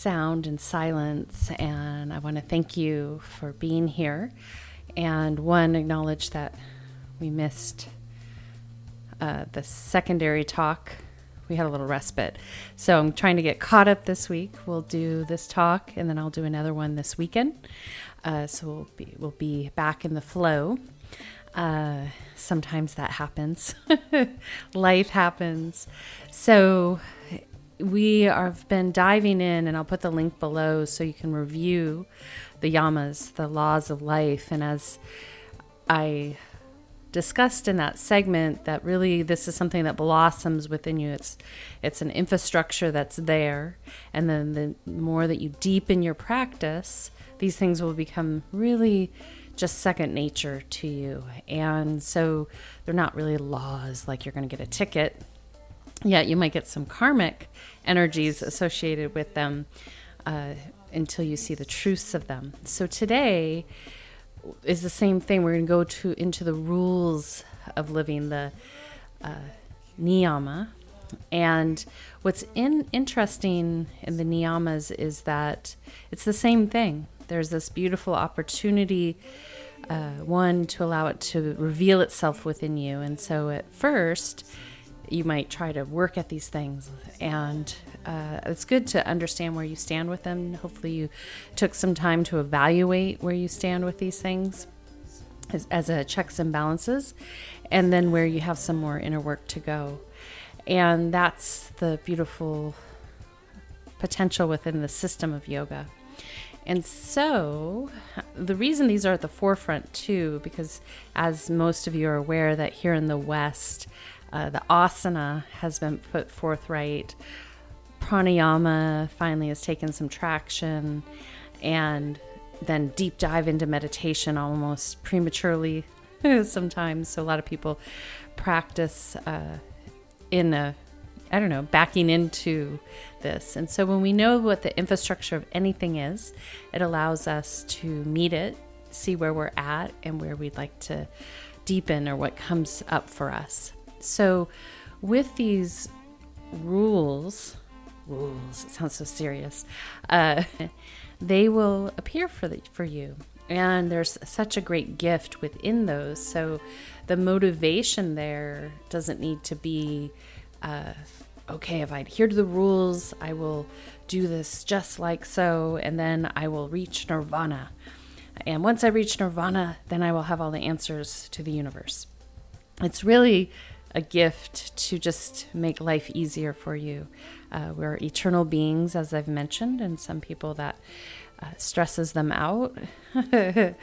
Sound and Silence, and I want to thank you for being here. And one, acknowledge that we missed uh, the secondary talk. We had a little respite. So I'm trying to get caught up this week. We'll do this talk and then I'll do another one this weekend. Uh, so we'll be, we'll be back in the flow. Uh, sometimes that happens. Life happens. So we have been diving in, and I'll put the link below so you can review the yamas, the laws of life. And as I discussed in that segment, that really this is something that blossoms within you. It's it's an infrastructure that's there, and then the more that you deepen your practice, these things will become really just second nature to you. And so they're not really laws like you're going to get a ticket. Yet you might get some karmic energies associated with them. Uh, until you see the truths of them. So today is the same thing. We're going to go to into the rules of living, the uh, niyama. And what's in, interesting in the niyamas is that it's the same thing. There's this beautiful opportunity, uh, one, to allow it to reveal itself within you. And so at first, you might try to work at these things. And uh, it's good to understand where you stand with them. Hopefully you took some time to evaluate where you stand with these things as, as a checks and balances and then where you have some more inner work to go. And that's the beautiful potential within the system of yoga. And so, the reason these are at the forefront too, because as most of you are aware, that here in the West, uh, the asana has been put forthright. Pranayama finally has taken some traction, and then deep dive into meditation almost prematurely sometimes. So a lot of people practice uh, in a I don't know, backing into this. And so when we know what the infrastructure of anything is, it allows us to meet it, see where we're at, and where we'd like to deepen or what comes up for us. So, with these rules, rules, it sounds so serious, uh, they will appear for, the, for you. And there's such a great gift within those. So, the motivation there doesn't need to be, uh, okay, if I adhere to the rules, I will do this just like so, and then I will reach nirvana. And once I reach nirvana, then I will have all the answers to the universe. It's really a gift to just make life easier for you. Uh, we're eternal beings, as I've mentioned, and some people that uh, stresses them out.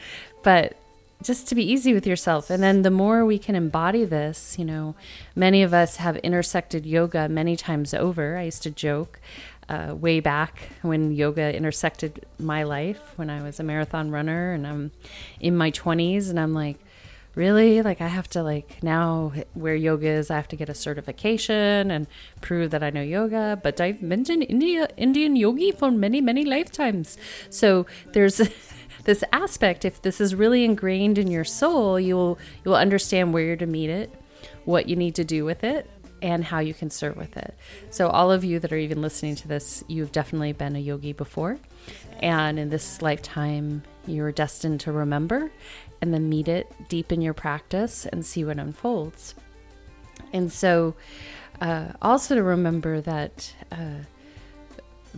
but just to be easy with yourself. And then the more we can embody this, you know, many of us have intersected yoga many times over. I used to joke uh, way back when yoga intersected my life when I was a marathon runner and I'm in my 20s and I'm like, really? Like i have to like now where yoga is i have to get a certification and prove that i know yoga but i've in india indian yogi for many many lifetimes. So there's this aspect if this is really ingrained in your soul you'll you'll understand where you're to meet it what you need to do with it and how you can serve with it. So all of you that are even listening to this you've definitely been a yogi before and in this lifetime you're destined to remember and then meet it deep in your practice and see what unfolds. And so, uh, also to remember that uh,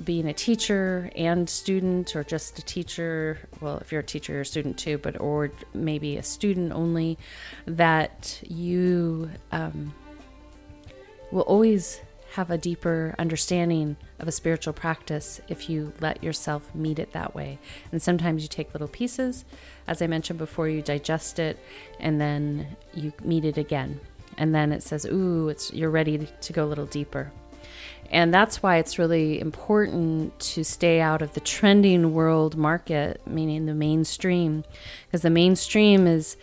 being a teacher and student, or just a teacher, well, if you're a teacher, you're a student too, but or maybe a student only, that you um, will always have a deeper understanding of a spiritual practice if you let yourself meet it that way. And sometimes you take little pieces, as I mentioned before, you digest it, and then you meet it again. And then it says, "Ooh, it's you're ready to go a little deeper." And that's why it's really important to stay out of the trending world market, meaning the mainstream, because the mainstream is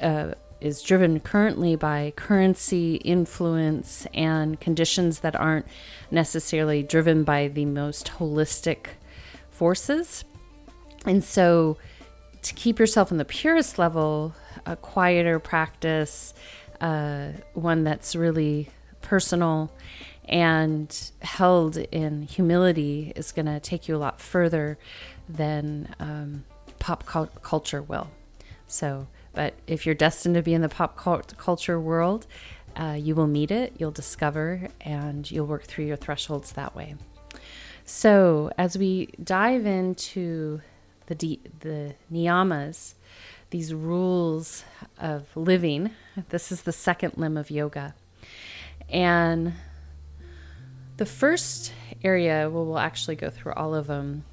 uh, is driven currently by currency influence and conditions that aren't necessarily driven by the most holistic forces. And so, to keep yourself in the purest level, a quieter practice, uh, one that's really personal and held in humility is going to take you a lot further than um, pop culture will. So, but if you're destined to be in the pop culture world, uh, you will meet it, you'll discover, and you'll work through your thresholds that way. So, as we dive into the the niyamas, these rules of living, this is the second limb of yoga, and the first area, well, we'll actually go through all of them,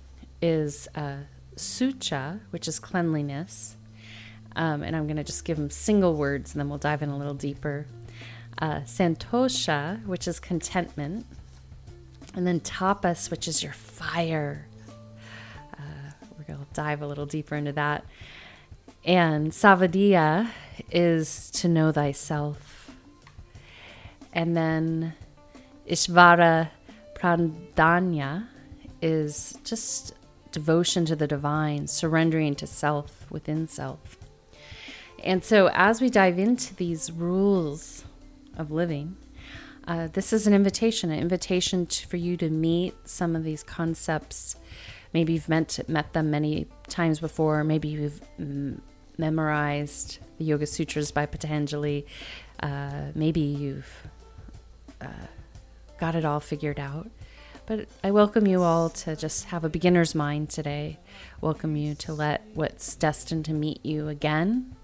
is uh, saucha, which is cleanliness. Um, and I'm going to just give them single words and then we'll dive in a little deeper. Uh, santosha, which is contentment. And then tapas, which is your fire. Uh, we're going to dive a little deeper into that. And svadhyaya is to know thyself. And then Ishvara Pranidhana is just devotion to the divine, surrendering to self within self. And so, as we dive into these rules of living, uh, this is an invitation, an invitation to, for you to meet some of these concepts. Maybe you've met, met them many times before. Maybe you've m- memorized the Yoga Sutras by Patanjali. Uh, maybe you've uh, got it all figured out. But I welcome you all to just have a beginner's mind today. Welcome you to let what's destined to meet you again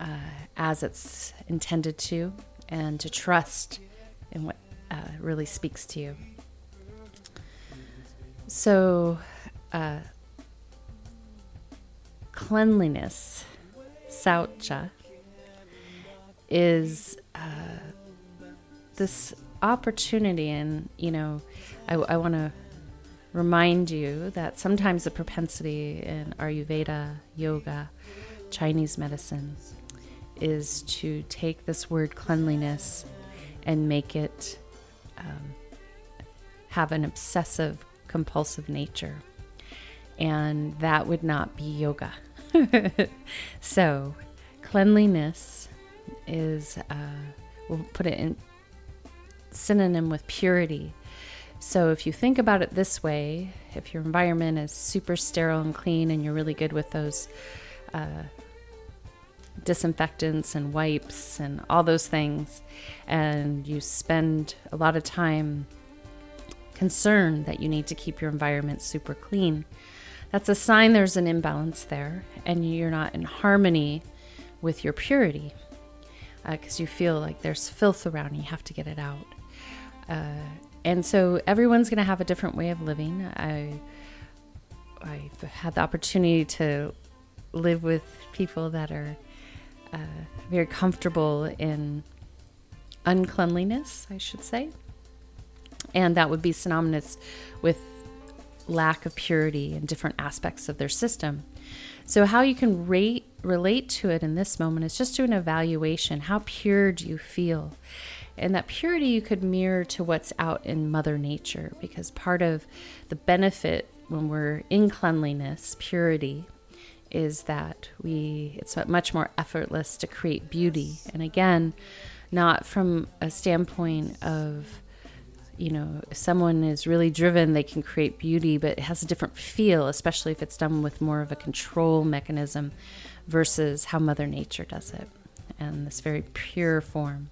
uh, as it's intended to, and to trust in what uh, really speaks to you. So, uh, cleanliness, saucha, is uh, this opportunity, and you know, I, I want to remind you that sometimes the propensity in Ayurveda, yoga, Chinese medicine is to take this word cleanliness and make it um, have an obsessive compulsive nature. And that would not be yoga. so, cleanliness is, uh, we'll put it in synonym with purity. So, if you think about it this way, if your environment is super sterile and clean and you're really good with those uh, disinfectants and wipes and all those things, and you spend a lot of time concerned that you need to keep your environment super clean, that's a sign there's an imbalance there and you're not in harmony with your purity because uh, you feel like there's filth around and you have to get it out. Uh, and so everyone's going to have a different way of living. I, I've had the opportunity to live with people that are uh, very comfortable in uncleanliness, I should say. And that would be synonymous with lack of purity in different aspects of their system. So, how you can rate, relate to it in this moment is just do an evaluation. How pure do you feel? And that purity you could mirror to what's out in Mother Nature, because part of the benefit when we're in cleanliness, purity, is that we it's much more effortless to create beauty. And again not from a standpoint of you know if someone is really driven they can create beauty but it has a different feel especially if it's done with more of a control mechanism versus how mother nature does it and this very pure form.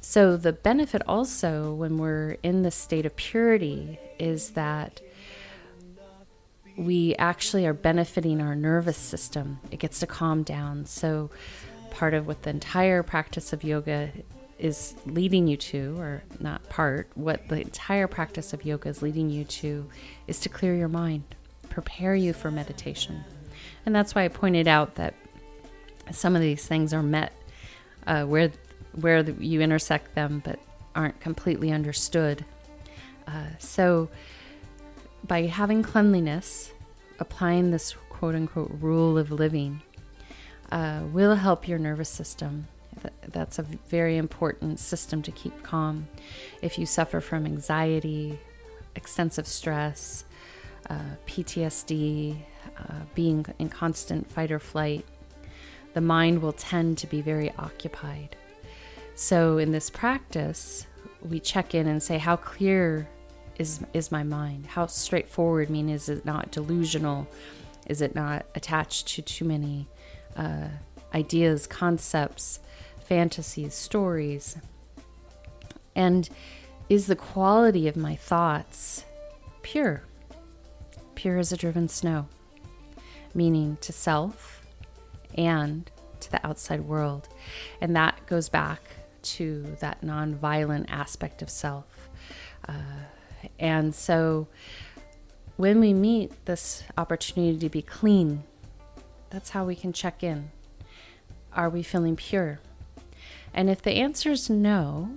So the benefit also when we're in the state of purity is that we actually are benefiting our nervous system. It gets to calm down. So, part of what the entire practice of yoga is leading you to, or not part, what the entire practice of yoga is leading you to, is to clear your mind, prepare you for meditation. And that's why I pointed out that some of these things are met uh, where where you intersect them, but aren't completely understood. Uh, so, by having cleanliness, applying this quote unquote rule of living, uh, will help your nervous system. That's a very important system to keep calm. If you suffer from anxiety, extensive stress, uh, PTSD, uh, being in constant fight or flight, the mind will tend to be very occupied. So, in this practice, we check in and say, How clear is, is my mind? How straightforward? I mean, is it not delusional? Is it not attached to too many uh, ideas, concepts, fantasies, stories? And is the quality of my thoughts pure? Pure as a driven snow, meaning to self and to the outside world. And that goes back to that nonviolent aspect of self. Uh, and so when we meet this opportunity to be clean, that's how we can check in. Are we feeling pure? And if the answer is no,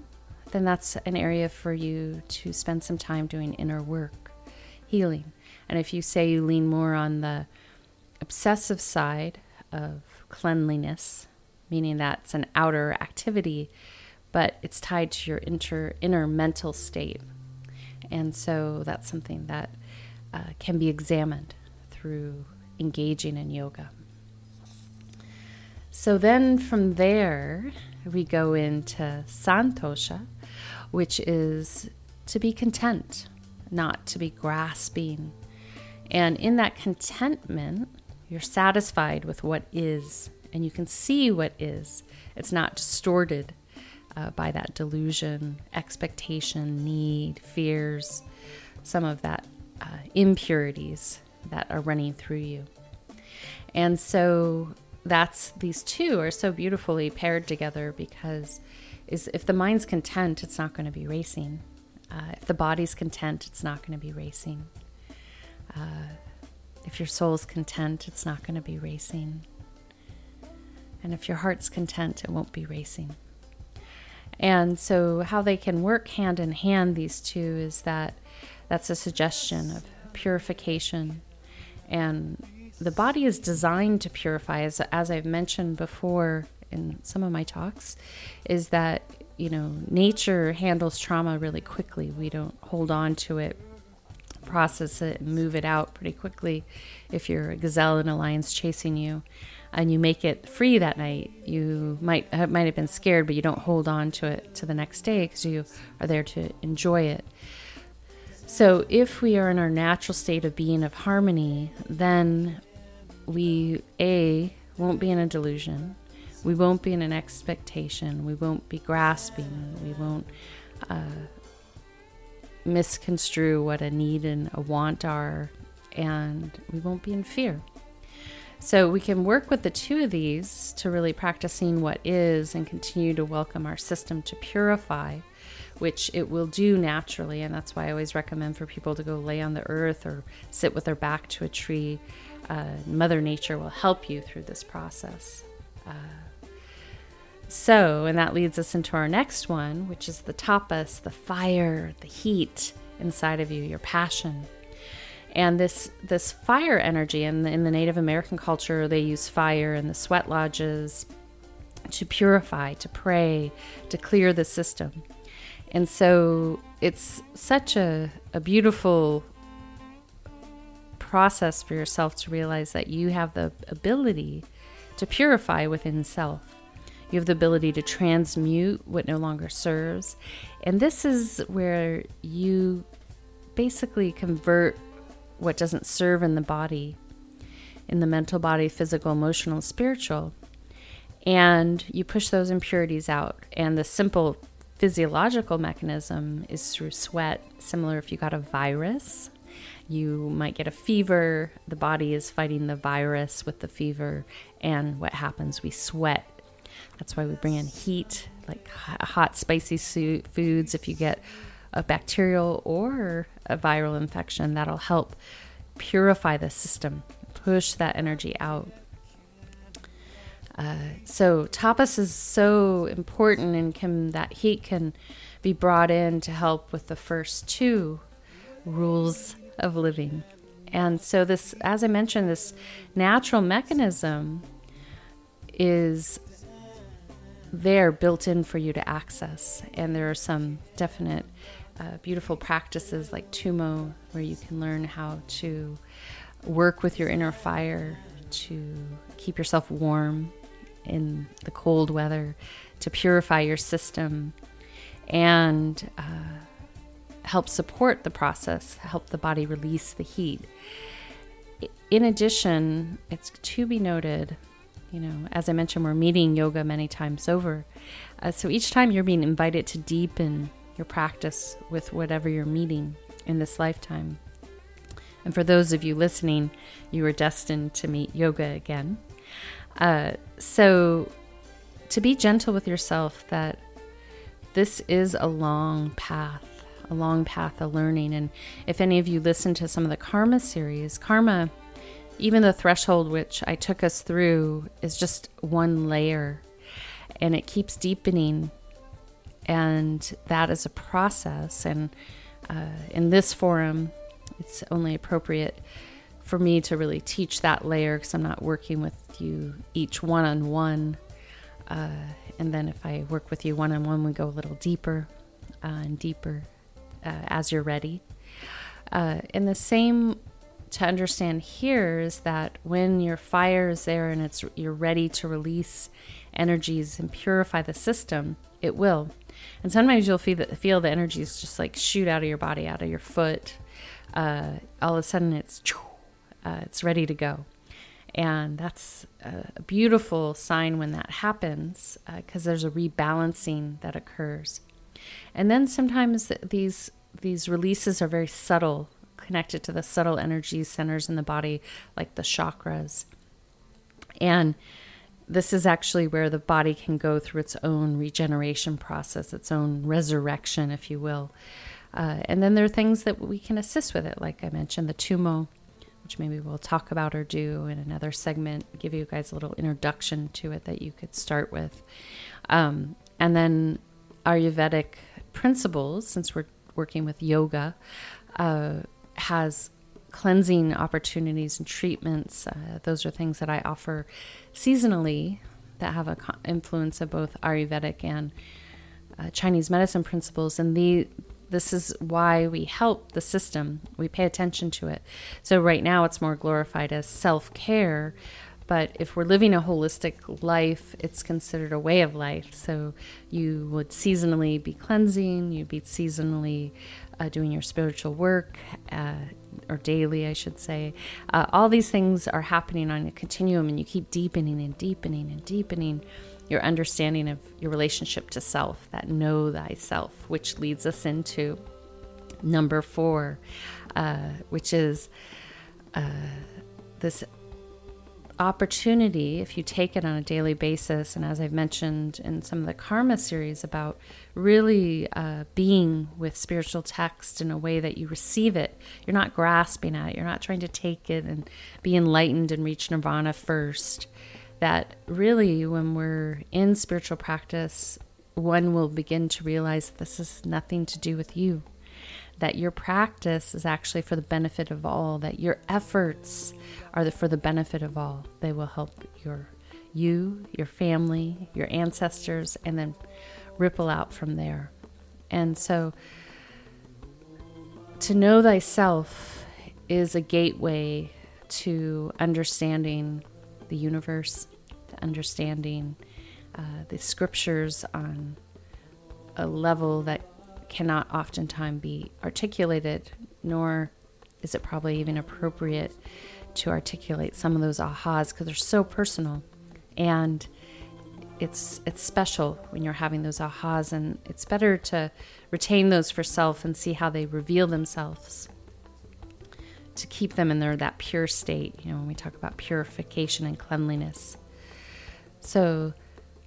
then that's an area for you to spend some time doing inner work, healing. And if you say you lean more on the obsessive side of cleanliness, meaning that's an outer activity, but it's tied to your inter, inner mental state. And so that's something that uh, can be examined through engaging in yoga. So then from there, we go into santosha, which is to be content, not to be grasping. And in that contentment, you're satisfied with what is, and you can see what is. It's not distorted uh, by that delusion, expectation, need, fears, some of that uh, impurities that are running through you. And so that's these two are so beautifully paired together because is if the mind's content, it's not going to be racing. Uh, if the body's content, it's not going to be racing. Uh, if your soul's content, it's not going to be racing. And if your heart's content, it won't be racing. And so, how they can work hand in hand, these two, is that that's a suggestion of purification. And the body is designed to purify, as, as I've mentioned before in some of my talks, is that, you know, nature handles trauma really quickly. We don't hold on to it, process it, and move it out pretty quickly. If you're a gazelle and a lion's chasing you, and you make it free that night, you might might have been scared, but you don't hold on to it to the next day because you are there to enjoy it. So, if we are in our natural state of being of harmony, then we a won't be in a delusion, we won't be in an expectation, we won't be grasping, we won't uh, misconstrue what a need and a want are, and we won't be in fear. So we can work with the two of these to really practicing what is and continue to welcome our system to purify, which it will do naturally. And that's why I always recommend for people to go lay on the earth or sit with their back to a tree. Uh, Mother Nature will help you through this process. Uh, so, and that leads us into our next one, which is the tapas, the fire, the heat inside of you, your passion and this this fire energy in the, in the Native American culture they use fire in the sweat lodges to purify to pray to clear the system. And so it's such a, a beautiful process for yourself to realize that you have the ability to purify within self. You have the ability to transmute what no longer serves. And this is where you basically convert what doesn't serve in the body, in the mental body, physical, emotional, spiritual. And you push those impurities out. And the simple physiological mechanism is through sweat, similar if you got a virus. You might get a fever. The body is fighting the virus with the fever. And what happens? We sweat. That's why we bring in heat, like hot, spicy foods. If you get a bacterial or a viral infection that'll help purify the system, push that energy out. Uh, so tapas is so important, and can that heat can be brought in to help with the first two rules of living. And so this, as I mentioned, this natural mechanism is there built in for you to access. And there are some definite uh, beautiful practices like Tumo, where you can learn how to work with your inner fire to keep yourself warm in the cold weather, to purify your system, and uh, help support the process, help the body release the heat. In addition, it's to be noted, you know, as I mentioned, we're meeting yoga many times over. Uh, so each time you're being invited to deepen your practice with whatever you're meeting in this lifetime. And for those of you listening, you are destined to meet yoga again. Uh, so, to be gentle with yourself, that this is a long path, a long path of learning. And if any of you listen to some of the Karma series, Karma, even the threshold which I took us through, is just one layer and it keeps deepening. And that is a process. And uh, in this forum, it's only appropriate for me to really teach that layer because I'm not working with you each one on one. And then if I work with you one on one, we go a little deeper uh, and deeper uh, as you're ready. Uh, and the same to understand here is that when your fire is there and it's you're ready to release energies and purify the system, it will. And sometimes you'll feel the, feel the energies just like shoot out of your body, out of your foot. Uh, all of a sudden, it's uh, it's ready to go. And that's a beautiful sign when that happens because uh, there's a rebalancing that occurs. And then sometimes these these releases are very subtle, connected to the subtle energy centers in the body, like the chakras. And this is actually where the body can go through its own regeneration process, its own resurrection, if you will. Uh, and then there are things that we can assist with it, like I mentioned, the tumo which maybe we'll talk about or do in another segment, give you guys a little introduction to it that you could start with. Um, and then Ayurvedic principles, since we're working with yoga, uh, has cleansing opportunities and treatments. Uh, those are things that I offer seasonally that have an influence of both Ayurvedic and uh, Chinese medicine principles. And the, this is why we help the system. We pay attention to it. So right now it's more glorified as self care. But if we're living a holistic life, it's considered a way of life. So you would seasonally be cleansing, you'd be seasonally uh, doing your spiritual work, uh, or daily, I should say. Uh, all these things are happening on a continuum, and you keep deepening and deepening and deepening your understanding of your relationship to self, that know thyself, which leads us into number four, uh, which is uh, this opportunity, if you take it on a daily basis, and as I've mentioned in some of the karma series about really uh, being with spiritual text in a way that you receive it, you're not grasping at it, you're not trying to take it and be enlightened and reach nirvana first that really, when we're in spiritual practice, one will begin to realize this is nothing to do with you. That your practice is actually for the benefit of all, that your efforts are for the benefit of all. They will help your you, your family, your ancestors, and then ripple out from there. And so to know thyself is a gateway to understanding the universe, to understanding uh, the scriptures on a level that cannot oftentimes be articulated, nor is it probably even appropriate to articulate some of those ahas because they're so personal. And it's it's special when you're having those ahas and it's better to retain those for self and see how they reveal themselves to keep them in their that pure state you know when we talk about purification and cleanliness so,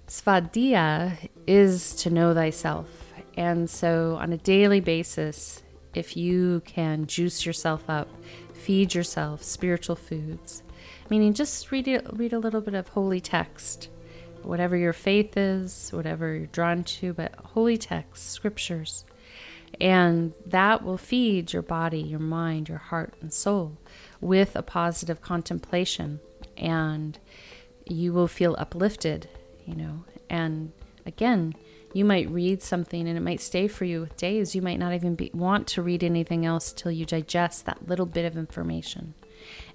svadhyaya is to know thyself. And so, on a daily basis, if you can juice yourself up, feed yourself spiritual foods, meaning just read a, read a little bit of holy text, whatever your faith is, whatever you're drawn to, but holy text, scriptures. And that will feed your body, your mind, your heart, and soul with a positive contemplation. And you will feel uplifted, you know. And again, you might read something and it might stay for you days. You might not even be, want to read anything else till you digest that little bit of information.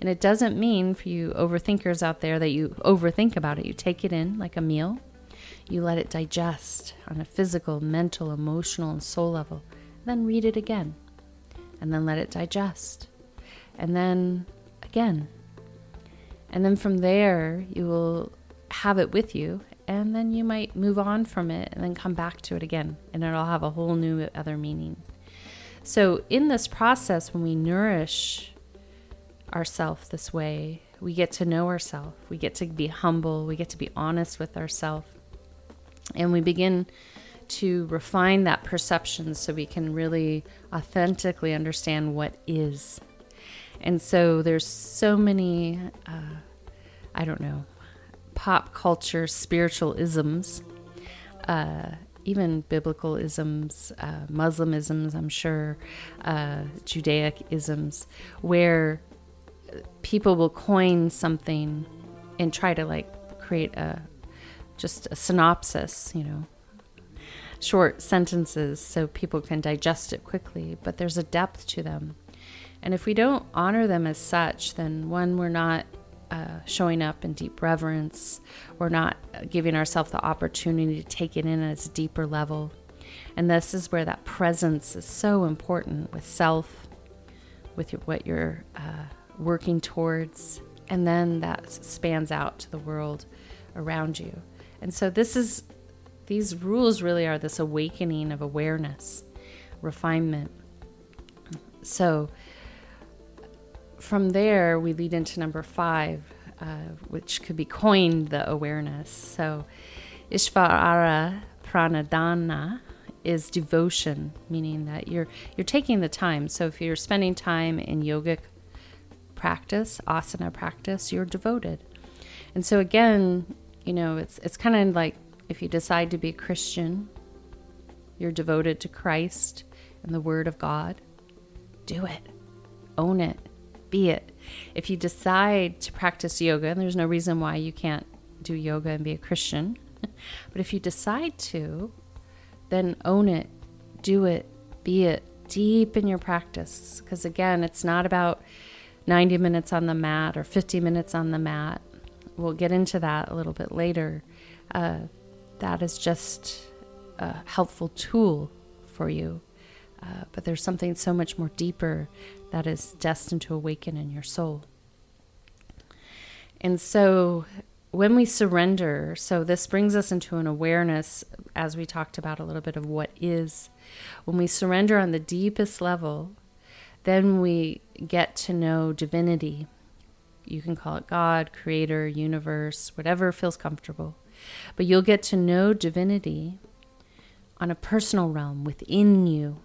And it doesn't mean for you overthinkers out there that you overthink about it. You take it in like a meal, you let it digest on a physical, mental, emotional, and soul level. Then read it again. And then let it digest. And then again. And then from there, you will have it with you. And then you might move on from it and then come back to it again. And it'll have a whole new other meaning. So, in this process, when we nourish ourselves this way, we get to know ourselves. We get to be humble. We get to be honest with ourselves. And we begin to refine that perception so we can really authentically understand what is. And so there's so many, uh, I don't know, pop culture spiritual isms, uh, even biblical isms, uh, Muslim isms, I'm sure, uh, Judaic isms, where people will coin something and try to like create a just a synopsis, you know, short sentences so people can digest it quickly, but there's a depth to them. And if we don't honor them as such, then one, we're not uh, showing up in deep reverence. We're not giving ourselves the opportunity to take it in at a deeper level. And this is where that presence is so important with self, with what you're uh, working towards, and then that spans out to the world around you. And so this is these rules really are this awakening of awareness, refinement. So from there, we lead into number five, uh, which could be coined the awareness. So Ishvara Pranidhana is devotion, meaning that you're you're taking the time. So if you're spending time in yogic practice, asana practice, you're devoted. And so again, you know, it's it's kind of like if you decide to be a Christian, you're devoted to Christ and the Word of God, do it. Own it. Be it. If you decide to practice yoga, and there's no reason why you can't do yoga and be a Christian, but if you decide to, then own it, do it, be it deep in your practice. Because again, it's not about 90 minutes on the mat or 50 minutes on the mat. We'll get into that a little bit later. Uh, that is just a helpful tool for you. Uh, but there's something so much more deeper that is destined to awaken in your soul. And so when we surrender, so this brings us into an awareness, as we talked about a little bit of what is. When we surrender on the deepest level, then we get to know divinity. You can call it God, creator, universe, whatever feels comfortable. But you'll get to know divinity on a personal realm within you,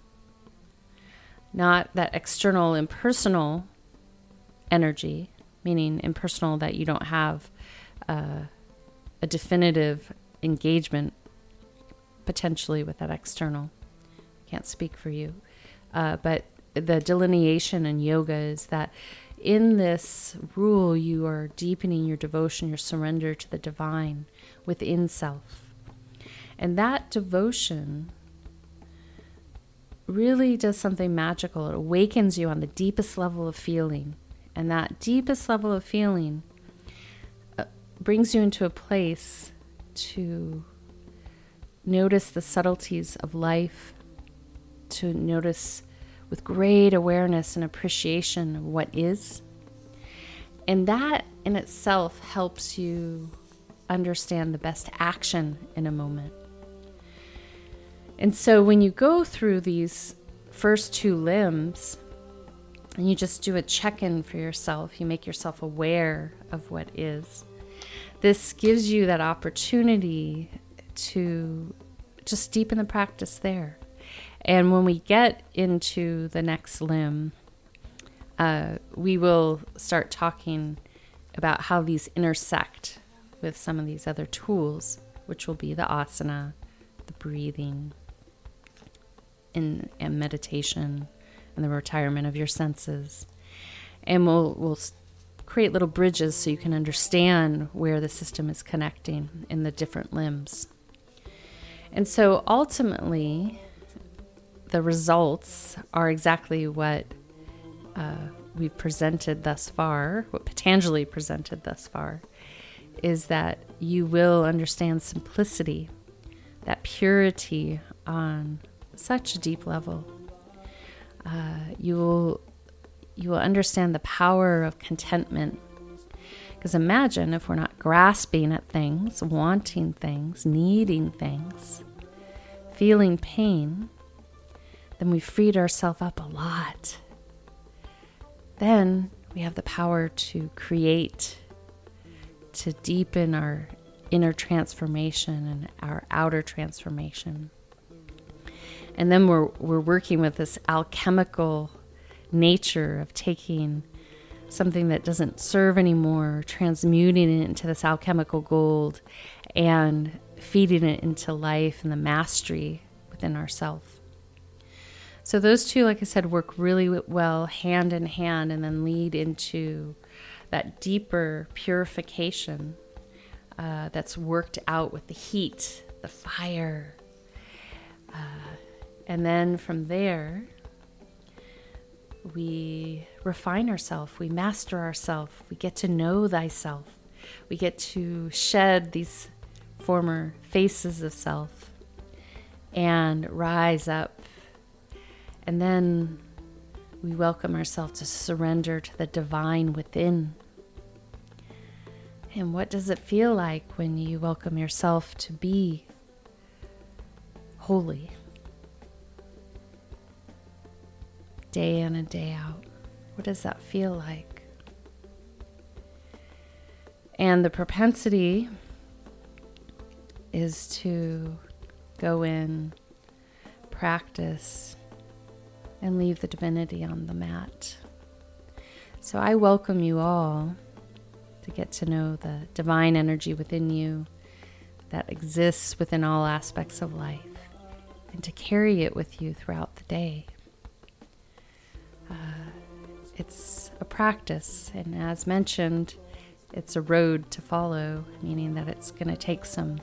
not that external, impersonal energy, meaning impersonal that you don't have uh, a definitive engagement potentially with that external. Can't speak for you. Uh, but the delineation in yoga is that in this rule, you are deepening your devotion, your surrender to the divine within self. And that devotion really does something magical. It awakens you on the deepest level of feeling. And that deepest level of feeling uh, brings you into a place to notice the subtleties of life, to notice with great awareness and appreciation what is. And that in itself helps you understand the best action in a moment. And so when you go through these first two limbs, and you just do a check in for yourself, you make yourself aware of what is. This gives you that opportunity to just deepen the practice there. And when we get into the next limb, uh, we will start talking about how these intersect with some of these other tools, which will be the asana, the breathing, in, and meditation, and the retirement of your senses. And we'll, we'll create little bridges so you can understand where the system is connecting in the different limbs. And so ultimately, the results are exactly what uh, we've presented thus far, what Patanjali presented thus far, is that you will understand simplicity, that purity on such a deep level. Uh, you will you will understand the power of contentment. Because imagine if we're not grasping at things, wanting things, needing things, feeling pain, then we freed ourselves up a lot. Then we have the power to create, to deepen our inner transformation and our outer transformation. And then we're, we're working with this alchemical nature of taking something that doesn't serve anymore, transmuting it into this alchemical gold, and feeding it into life and the mastery within ourself. So those two, like I said, work really well hand in hand, and then lead into that deeper purification uh, that's worked out with the heat, the fire, uh, and then from there we refine ourselves, we master ourselves, we get to know thyself, we get to shed these former faces of self and rise up. And then we welcome ourselves to surrender to the divine within. And what does it feel like when you welcome yourself to be holy? Day in and day out? What does that feel like? And the propensity is to go in, practice, and leave the divinity on the mat. So I welcome you all to get to know the divine energy within you that exists within all aspects of life and to carry it with you throughout the day uh, it's a practice, and as mentioned, it's a road to follow, meaning that it's going to take some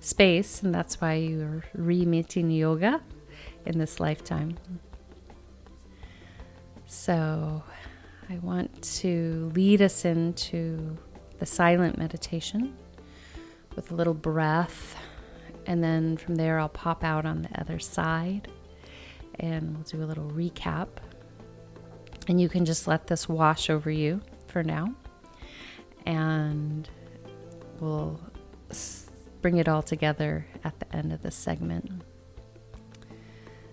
space, and that's why you're re-meeting yoga in this lifetime. So, I want to lead us into the silent meditation with a little breath, and then from there, I'll pop out on the other side and we'll do a little recap and you can just let this wash over you for now. And we'll bring it all together at the end of this segment.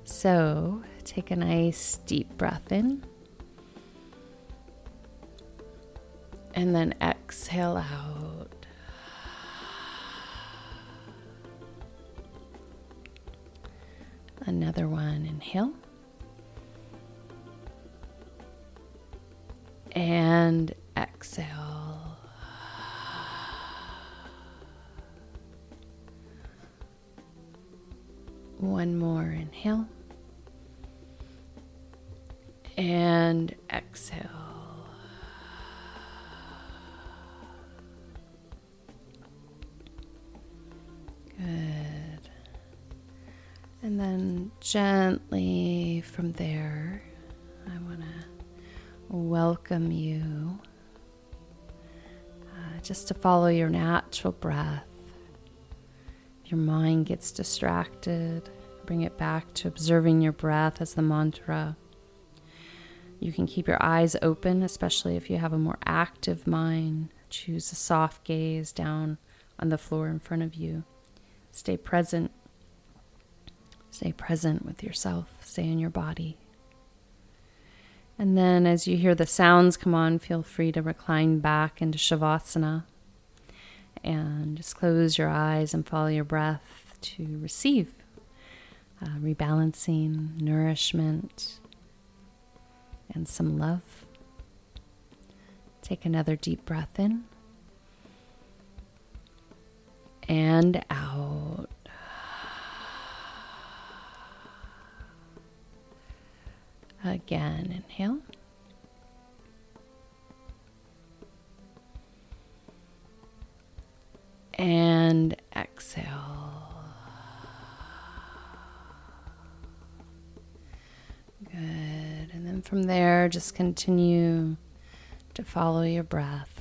So take a nice deep breath in. And then exhale out. Another one, inhale. And exhale. One more inhale and exhale. Good. And then gently from there, I want to welcome you uh, just to follow your natural breath. If your mind gets distracted, bring it back to observing your breath as the mantra. You can keep your eyes open, especially if you have a more active mind. Choose a soft gaze down on the floor in front of you. Stay present. Stay present with yourself. Stay in your body. And then as you hear the sounds come on, feel free to recline back into Shavasana and just close your eyes and follow your breath to receive uh, rebalancing, nourishment, and some love. Take another deep breath in. and out. Again, inhale. And exhale. Good. And then from there, just continue to follow your breath.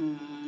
Mm.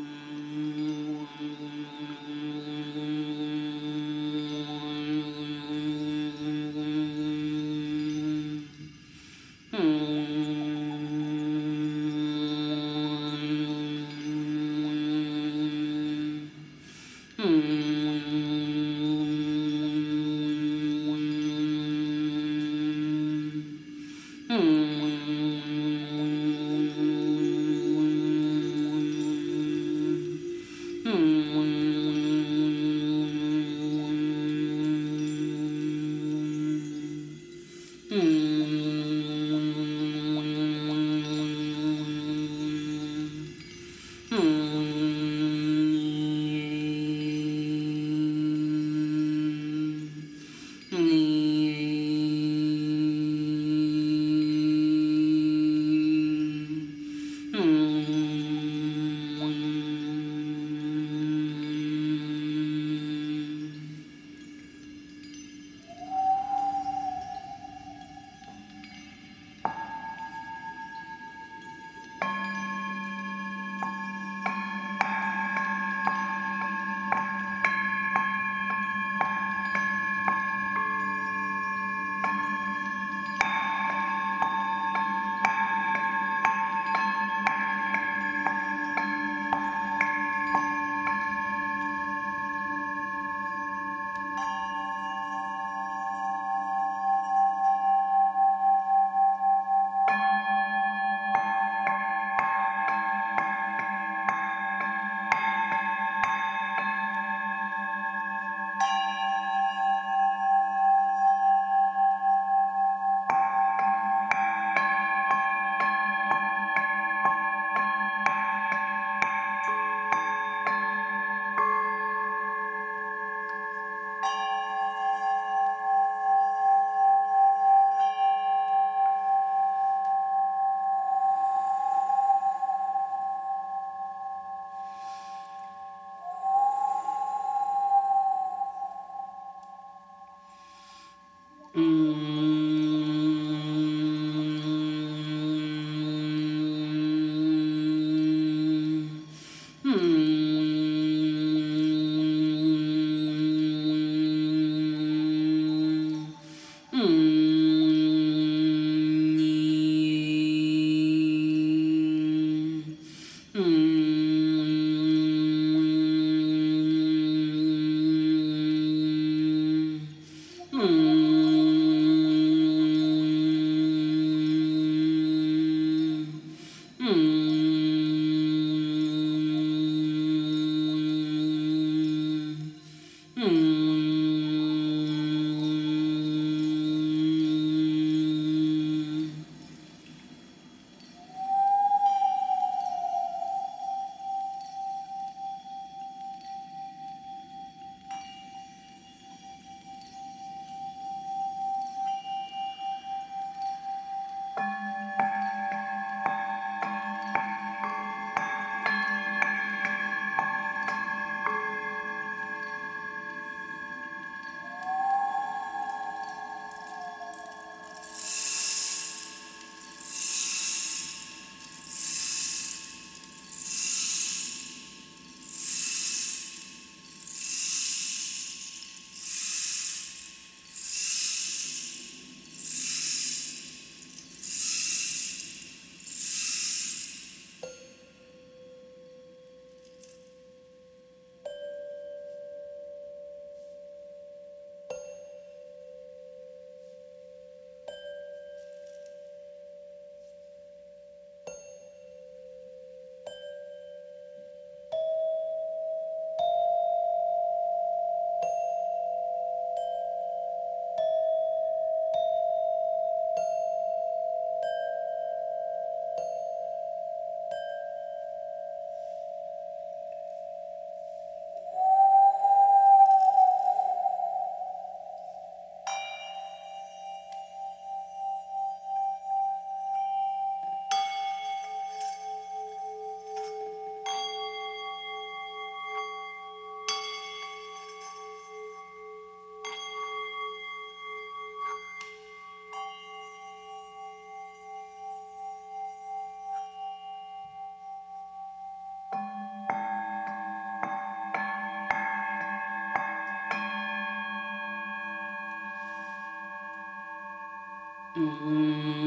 Mm-hmm.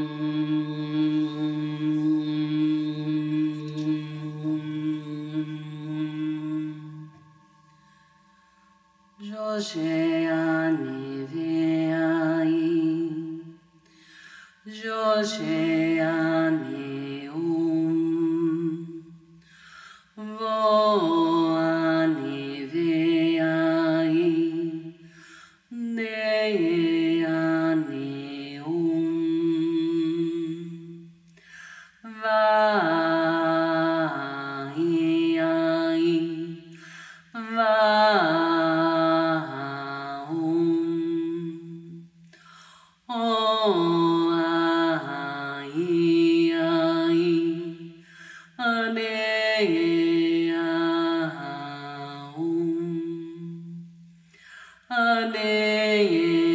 Amen.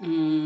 Hmm.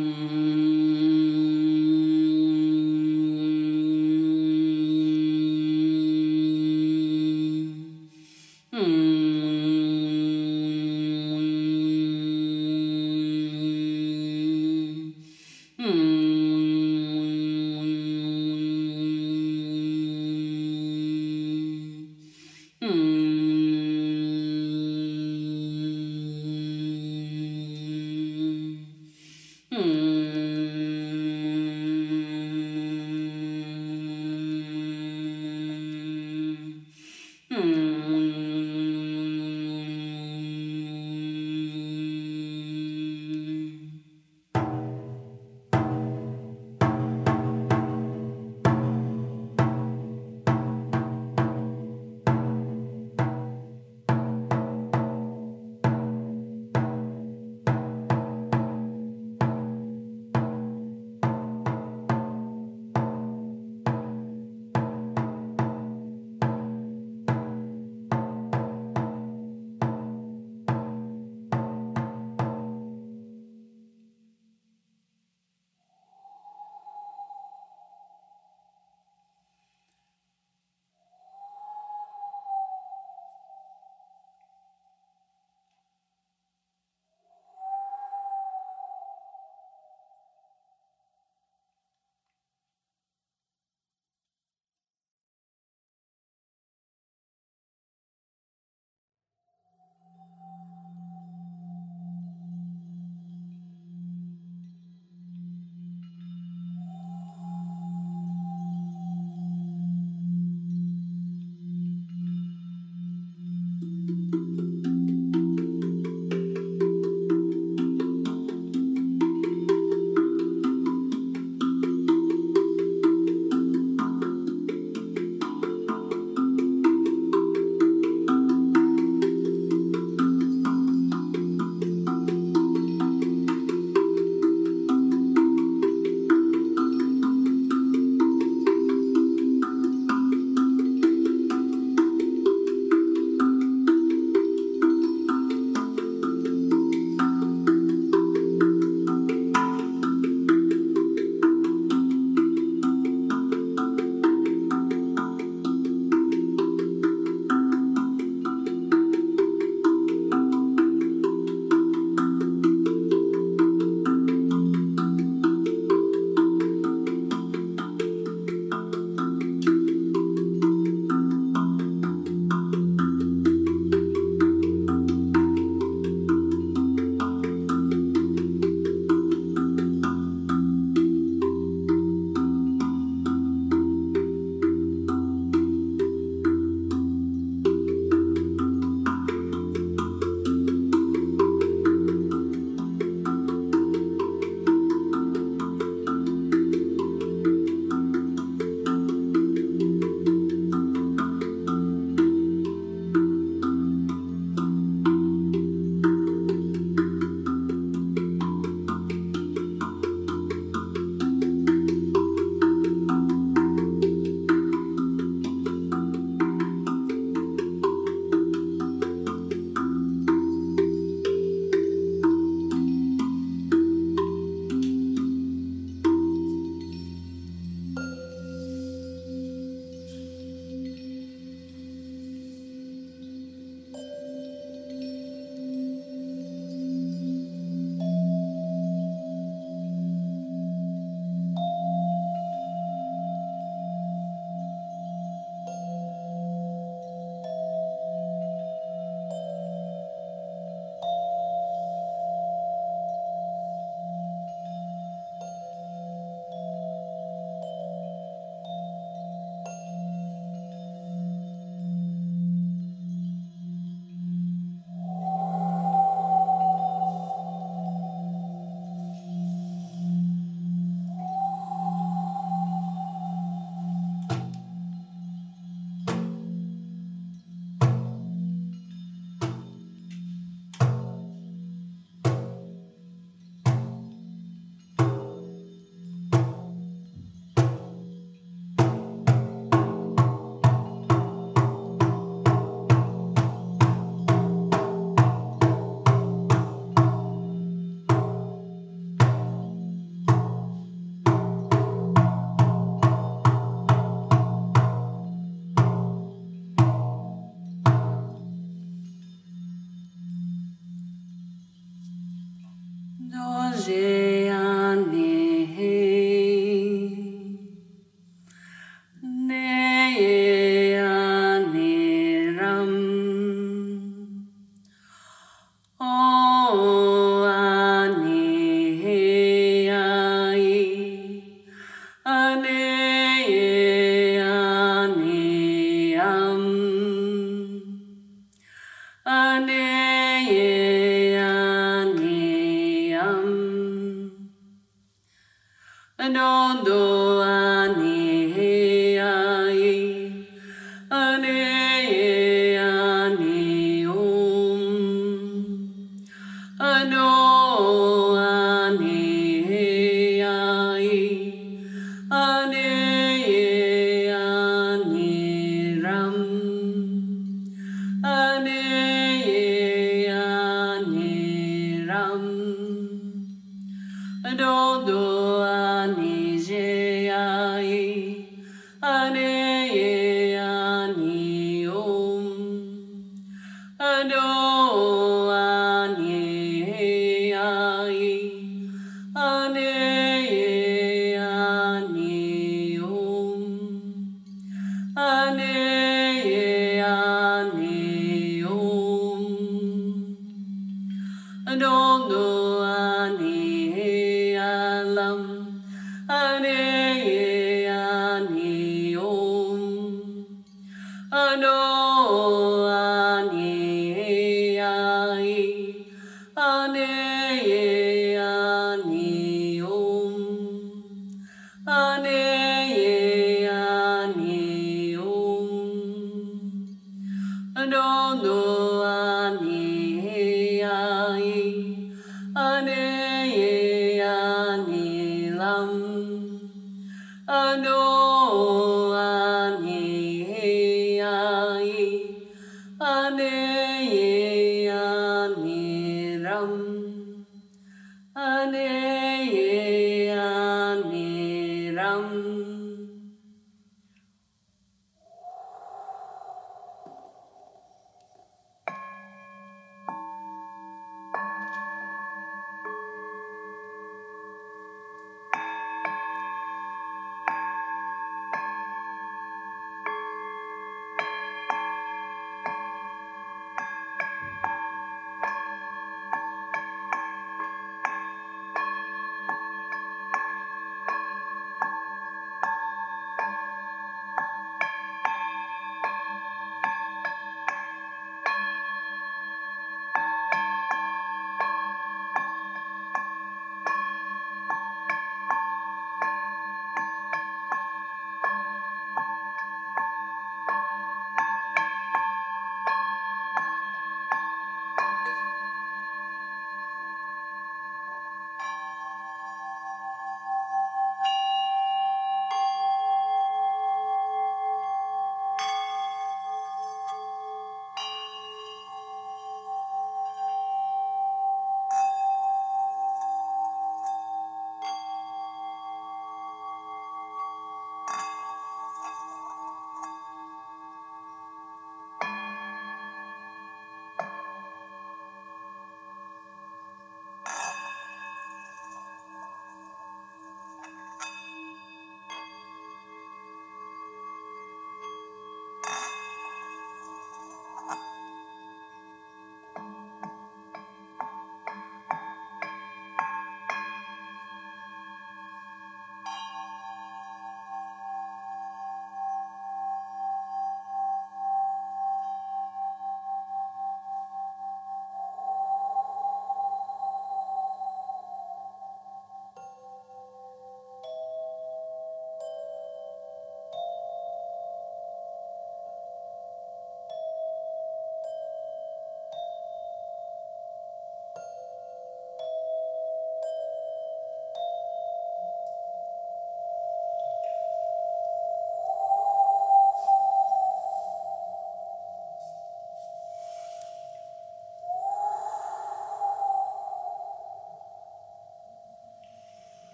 and on the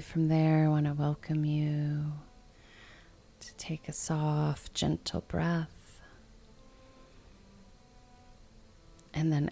From there, I want to welcome you to take a soft, gentle breath. And then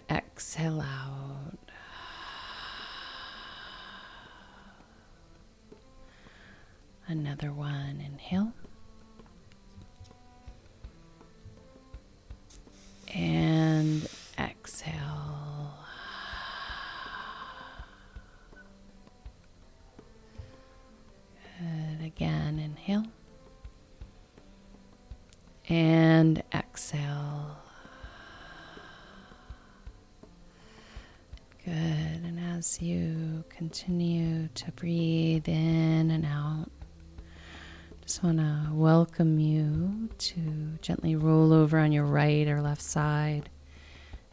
just want to welcome you to gently roll over on your right or left side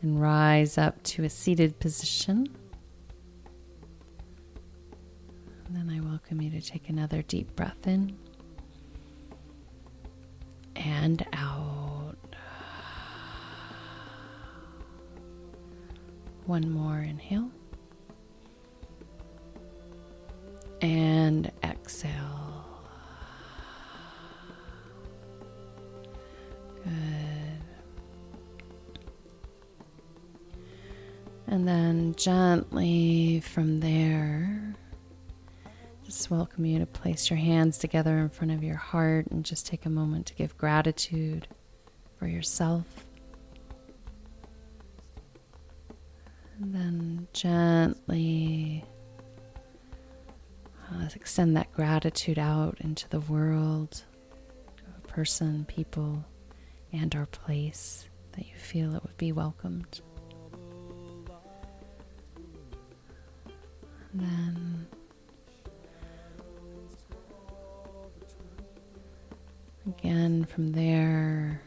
and rise up to a seated position. And then I welcome you to take another deep breath in and out. One more inhale welcome you to place your hands together in front of your heart and just take a moment to give gratitude for yourself. And then gently uh, extend that gratitude out into the world, a person, people, and our place that you feel it would be welcomed. And then again from there,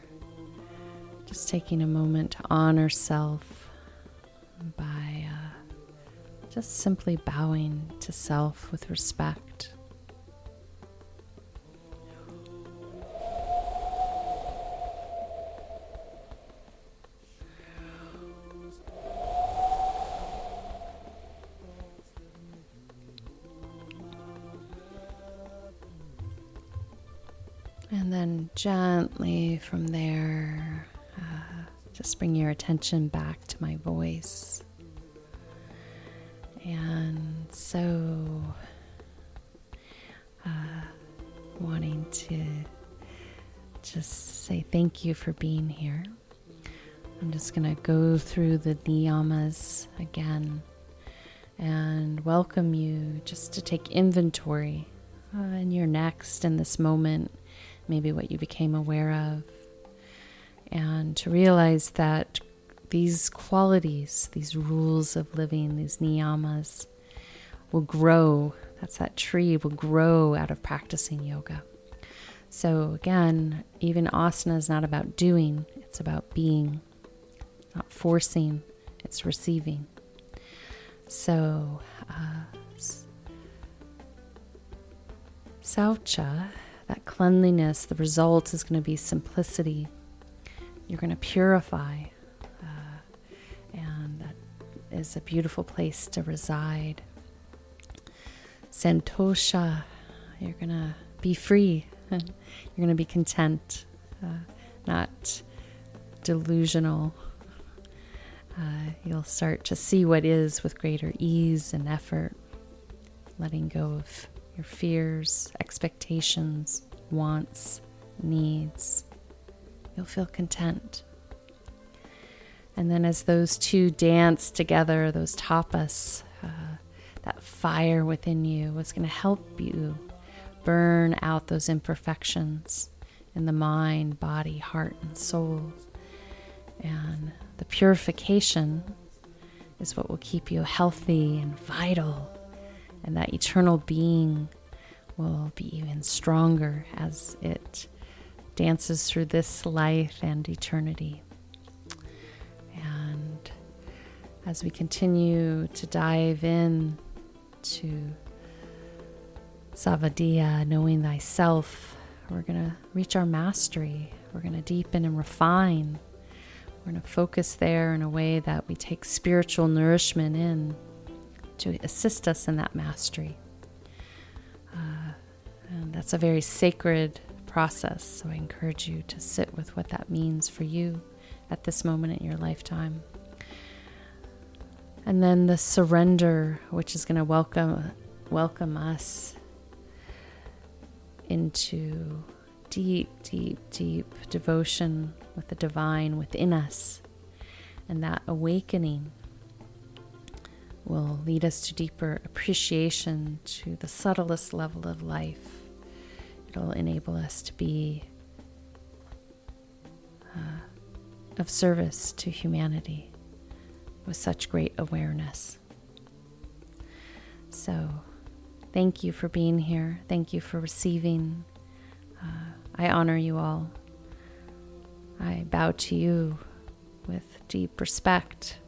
just taking a moment to honor self by uh, just simply bowing to self with respect. Gently from there, uh, just bring your attention back to my voice. And so, uh, wanting to just say thank you for being here. I'm just going to go through the niyamas again and welcome you just to take inventory uh, in your next in this moment maybe what you became aware of, and to realize that these qualities, these rules of living, these niyamas, will grow. That's that tree will grow out of practicing yoga. So, again, even asana is not about doing, it's about being, not forcing, it's receiving. So, uh, Saucha that cleanliness, the result is going to be simplicity. You're going to purify, uh, and that is a beautiful place to reside. Santosha, you're going to be free. you're going to be content, uh, not delusional. Uh, you'll start to see what is with greater ease and effort, letting go of your fears, expectations, wants, needs. You'll feel content. And then as those two dance together, those tapas, uh, that fire within you is going to help you burn out those imperfections in the mind, body, heart, and soul. And the purification is what will keep you healthy and vital. And that eternal being will be even stronger as it dances through this life and eternity. And as we continue to dive in to svadhyaya, knowing thyself, we're going to reach our mastery. We're going to deepen and refine. We're going to focus there in a way that we take spiritual nourishment in to assist us in that mastery. Uh, and that's a very sacred process. So I encourage you to sit with what that means for you at this moment in your lifetime. And then the surrender, which is going to welcome welcome us into deep, deep, deep devotion with the divine within us. And that awakening will lead us to deeper appreciation to the subtlest level of life. It'll enable us to be uh, of service to humanity with such great awareness. So, thank you for being here. Thank you for receiving. Uh, I honor you all. I bow to you with deep respect.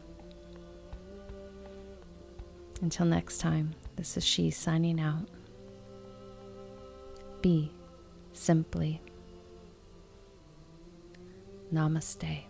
Until next time, this is she signing out. Be simply. Namaste.